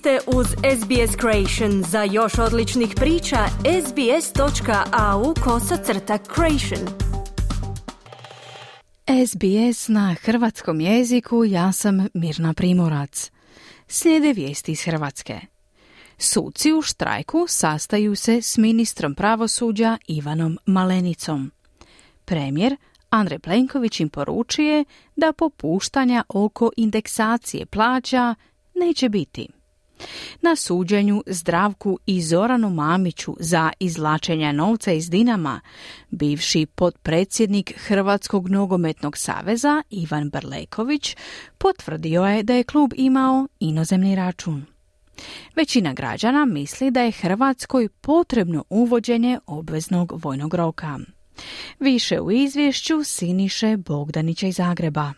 ste uz SBS Creation. Za još odličnih priča, sbs.au kosacrta creation. SBS na hrvatskom jeziku, ja sam Mirna Primorac. Slijede vijesti iz Hrvatske. Suci u štrajku sastaju se s ministrom pravosuđa Ivanom Malenicom. Premijer Andrej Plenković im poručuje da popuštanja oko indeksacije plaća neće biti. Na suđenju Zdravku i Zoranu Mamiću za izlačenje novca iz Dinama, bivši potpredsjednik Hrvatskog nogometnog saveza Ivan Brleković potvrdio je da je klub imao inozemni račun. Većina građana misli da je Hrvatskoj potrebno uvođenje obveznog vojnog roka. Više u izvješću Siniše Bogdanića iz Zagreba.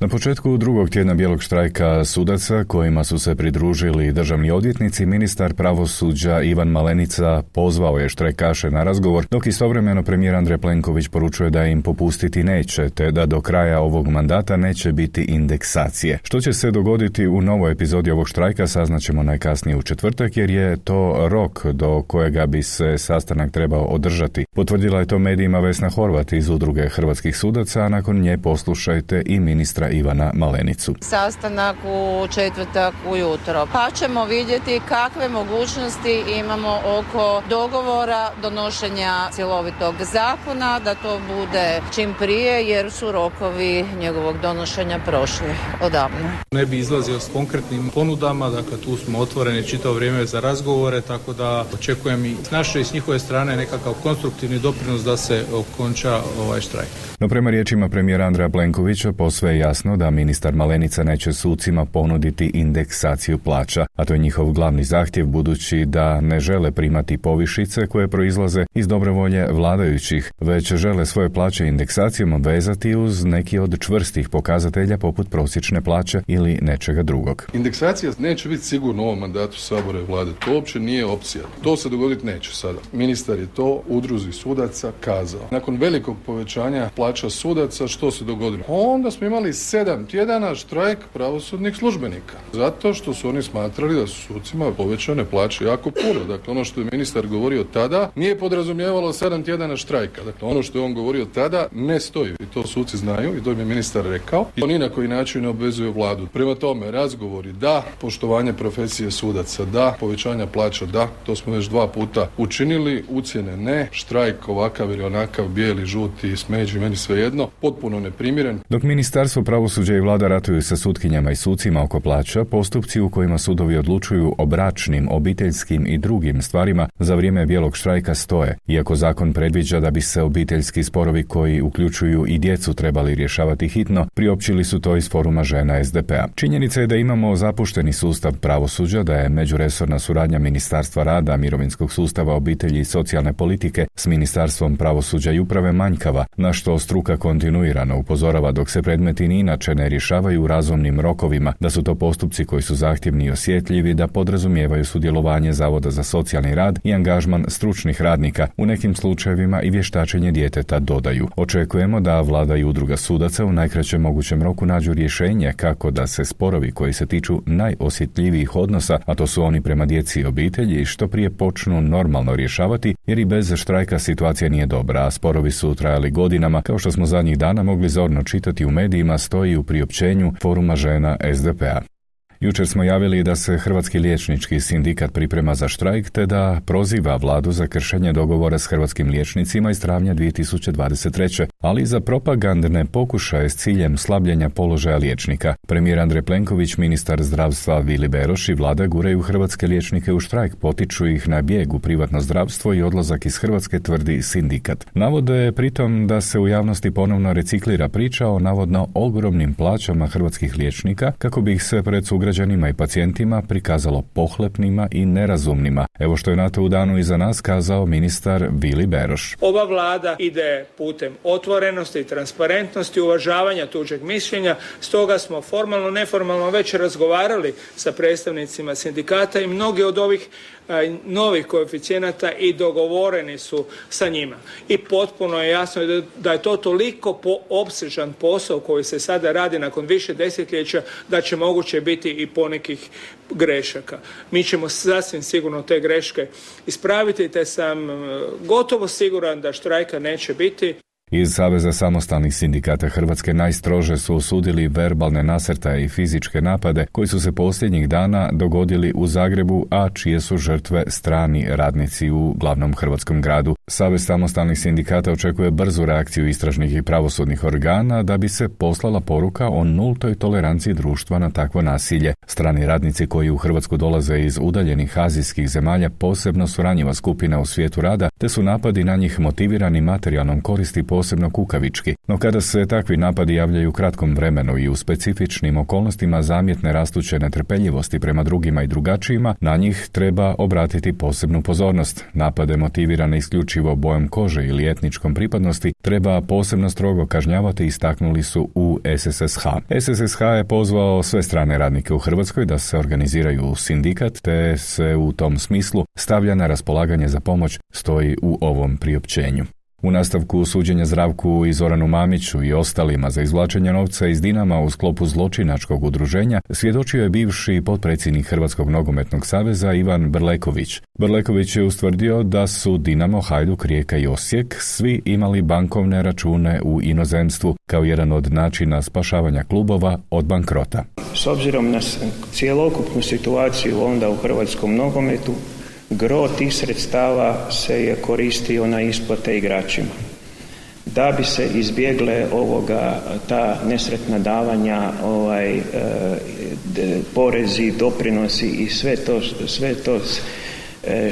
Na početku drugog tjedna bijelog štrajka sudaca kojima su se pridružili državni odvjetnici, ministar pravosuđa Ivan Malenica pozvao je štrajkaše na razgovor, dok istovremeno premijer Andrej Plenković poručuje da im popustiti neće, te da do kraja ovog mandata neće biti indeksacije. Što će se dogoditi u novoj epizodi ovog štrajka saznaćemo najkasnije u četvrtak jer je to rok do kojega bi se sastanak trebao održati. Potvrdila je to medijima Vesna Horvat iz udruge hrvatskih sudaca, a nakon nje poslušajte i ministra Ivana Malenicu. Sastanak u četvrtak ujutro. Pa ćemo vidjeti kakve mogućnosti imamo oko dogovora donošenja cjelovitog zakona, da to bude čim prije jer su rokovi njegovog donošenja prošli odavno. Ne bi izlazio s konkretnim ponudama, dakle tu smo otvoreni čitavo vrijeme za razgovore, tako da očekujem i s naše i s njihove strane nekakav konstruktivni doprinos da se okonča ovaj štrajk. No prema riječima premijera Andreja Plenkovića posve je jasno da ministar Malenica neće sucima ponuditi indeksaciju plaća, a to je njihov glavni zahtjev budući da ne žele primati povišice koje proizlaze iz dobre volje vladajućih, već žele svoje plaće indeksacijom obvezati uz neki od čvrstih pokazatelja poput prosječne plaće ili nečega drugog. Indeksacija neće biti sigurno u ovom mandatu Sabora i vlade. To uopće nije opcija. To se dogoditi neće sada. Ministar je to udruzi sudaca kazao. Nakon velikog povećanja plaća sudaca, što se dogodilo? Onda smo imali sedam tjedana štrajk pravosudnih službenika. Zato što su oni smatrali da su sucima povećane plaće jako puno. Dakle, ono što je ministar govorio tada nije podrazumijevalo sedam tjedana štrajka. Dakle, ono što je on govorio tada ne stoji. I to suci znaju i to im je ministar rekao. I to ni na koji način ne obvezuje vladu. Prema tome, razgovori da, poštovanje profesije sudaca da, povećanja plaća da, to smo već dva puta učinili, ucjene ne, štrajk ovakav ili onakav, bijeli, žuti, smeđi, meni svejedno, potpuno neprimjeren. Dok Ministarstvo pravosuđa i vlada ratuju sa sutkinjama i sucima oko plaća, postupci u kojima sudovi odlučuju o bračnim, obiteljskim i drugim stvarima za vrijeme bijelog štrajka stoje, iako zakon predviđa da bi se obiteljski sporovi koji uključuju i djecu trebali rješavati hitno, priopćili su to iz foruma žena SDP-a. Činjenica je da imamo zapušteni sustav pravosuđa, da je međuresorna suradnja Ministarstva rada, mirovinskog sustava, obitelji i socijalne politike s Ministarstvom pravosuđa i uprave manjkava, na što struka kontinuirano upozorava dok se predmeti ni inače ne rješavaju u razumnim rokovima, da su to postupci koji su zahtjevni i osjetljivi, da podrazumijevaju sudjelovanje Zavoda za socijalni rad i angažman stručnih radnika, u nekim slučajevima i vještačenje djeteta dodaju. Očekujemo da vlada i udruga sudaca u najkraćem mogućem roku nađu rješenje kako da se sporovi koji se tiču najosjetljivijih odnosa, a to su oni prema djeci i obitelji, što prije počnu normalno rješavati, jer i bez štrajka situacija nije dobra, a sporovi su trajali godinama, kao što smo zadnjih dana mogli zorno čitati u medijima, stoji u priopćenju foruma žena SDP-a. Jučer smo javili da se Hrvatski liječnički sindikat priprema za štrajk te da proziva vladu za kršenje dogovora s hrvatskim liječnicima iz travnja 2023. ali i za propagandne pokušaje s ciljem slabljenja položaja liječnika. Premijer Andrej Plenković, ministar zdravstva Vili Beroš i vlada guraju hrvatske liječnike u štrajk, potiču ih na bijeg u privatno zdravstvo i odlazak iz Hrvatske tvrdi sindikat. Navode pritom da se u javnosti ponovno reciklira priča o navodno ogromnim plaćama hrvatskih liječnika kako bi ih se pred sugrađanima i pacijentima prikazalo pohlepnima i nerazumnima. Evo što je na to u danu iza nas kazao ministar Vili Beroš. Ova vlada ide putem otvorenosti i transparentnosti, uvažavanja tuđeg mišljenja, stoga smo formalno, neformalno već razgovarali sa predstavnicima sindikata i mnogi od ovih novih koeficijenata i dogovoreni su sa njima. I potpuno je jasno da je to toliko po opsežan posao koji se sada radi nakon više desetljeća da će moguće biti i ponekih grešaka. Mi ćemo sasvim sigurno te greške ispraviti te sam gotovo siguran da štrajka neće biti. Iz Saveza samostalnih sindikata Hrvatske najstrože su osudili verbalne nasrtaje i fizičke napade koji su se posljednjih dana dogodili u Zagrebu, a čije su žrtve strani radnici u glavnom hrvatskom gradu. Savez samostalnih sindikata očekuje brzu reakciju istražnih i pravosudnih organa da bi se poslala poruka o nultoj toleranciji društva na takvo nasilje. Strani radnici koji u Hrvatsku dolaze iz udaljenih azijskih zemalja posebno su ranjiva skupina u svijetu rada, te su napadi na njih motivirani materijalnom koristi posebno kukavički, no kada se takvi napadi javljaju u kratkom vremenu i u specifičnim okolnostima zamjetne rastuće netrpeljivosti prema drugima i drugačijima, na njih treba obratiti posebnu pozornost. Napade motivirane isključivo bojom kože ili etničkom pripadnosti treba posebno strogo kažnjavati istaknuli su u SSSH. SSSH je pozvao sve strane radnike u Hrvatskoj da se organiziraju u sindikat te se u tom smislu stavlja na raspolaganje za pomoć stoji u ovom priopćenju. U nastavku suđenja Zdravku i Zoranu Mamiću i ostalima za izvlačenje novca iz Dinama u sklopu zločinačkog udruženja svjedočio je bivši potpredsjednik Hrvatskog nogometnog saveza Ivan Brleković. Brleković je ustvrdio da su Dinamo, Hajduk, Rijeka i Osijek svi imali bankovne račune u inozemstvu kao jedan od načina spašavanja klubova od bankrota. S obzirom na cijelokupnu situaciju onda u hrvatskom nogometu Gro tih sredstava se je koristio na isplate igračima. Da bi se izbjegle ovoga ta nesretna davanja, ovaj e, porezi, doprinosi i sve to sve to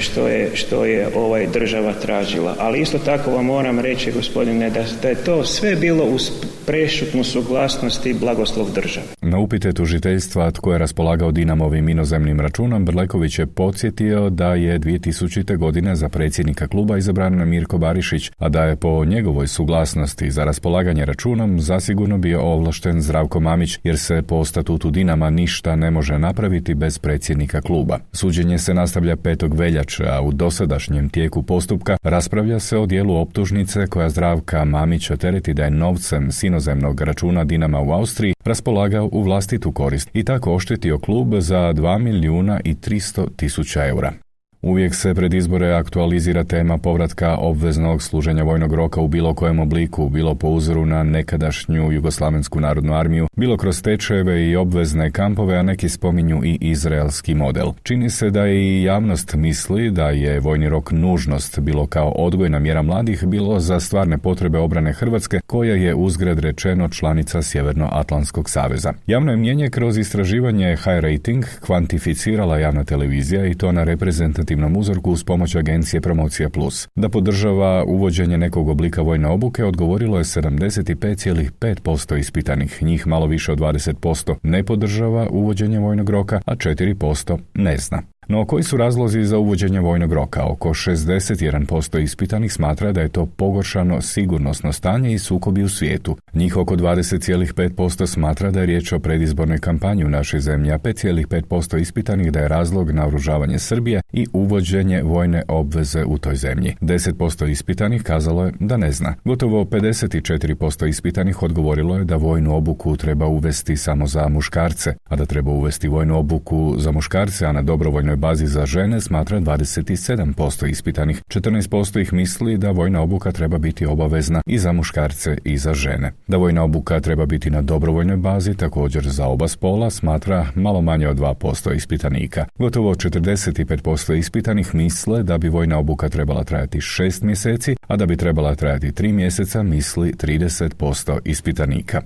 što je, što je ovaj država tražila. Ali isto tako vam moram reći, gospodine, da, da je to sve bilo uz prešutnu suglasnost i blagoslov države. Na upite tužiteljstva tko je raspolagao Dinamovim inozemnim računom, Brleković je podsjetio da je 2000. godine za predsjednika kluba izabran Mirko Barišić, a da je po njegovoj suglasnosti za raspolaganje računom zasigurno bio ovlašten Zdravko Mamić, jer se po statutu Dinama ništa ne može napraviti bez predsjednika kluba. Suđenje se nastavlja 5 veljače, a u dosadašnjem tijeku postupka raspravlja se o dijelu optužnice koja zdravka Mamića tereti da je novcem s inozemnog računa Dinama u Austriji raspolagao u vlastitu korist i tako oštetio klub za 2 milijuna i 300 tisuća eura. Uvijek se pred izbore aktualizira tema povratka obveznog služenja vojnog roka u bilo kojem obliku, bilo po uzoru na nekadašnju Jugoslavensku narodnu armiju, bilo kroz tečajeve i obvezne kampove, a neki spominju i izraelski model. Čini se da i javnost misli da je vojni rok nužnost, bilo kao odgojna mjera mladih, bilo za stvarne potrebe obrane Hrvatske, koja je uzgred rečeno članica Sjevernoatlantskog saveza. Javno je mjenje kroz istraživanje High Rating kvantificirala javna televizija i to na reprezentativnom reprezentativnom uzorku uz pomoć agencije Promocija Plus. Da podržava uvođenje nekog oblika vojne obuke odgovorilo je 75,5% ispitanih, njih malo više od 20% ne podržava uvođenje vojnog roka, a 4% ne zna. No koji su razlozi za uvođenje vojnog roka? Oko 61% ispitanih smatra da je to pogoršano sigurnosno stanje i sukobi u svijetu. Njih oko 20,5% smatra da je riječ o predizbornoj kampanji u našoj zemlji, a 5,5% ispitanih da je razlog naoružavanje Srbije i uvođenje vojne obveze u toj zemlji. 10% ispitanih kazalo je da ne zna. Gotovo 54% ispitanih odgovorilo je da vojnu obuku treba uvesti samo za muškarce, a da treba uvesti vojnu obuku za muškarce, a na dobrovoljnoj bazi za žene smatra 27% ispitanih. 14% ih misli da vojna obuka treba biti obavezna i za muškarce i za žene. Da vojna obuka treba biti na dobrovoljnoj bazi također za oba spola smatra malo manje od 2% ispitanika. Gotovo 45% ispitanih misle da bi vojna obuka trebala trajati 6 mjeseci, a da bi trebala trajati 3 mjeseca misli 30% ispitanika.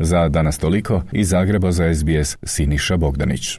Za danas toliko iz Zagreba za SBS Siniša Bogdanić.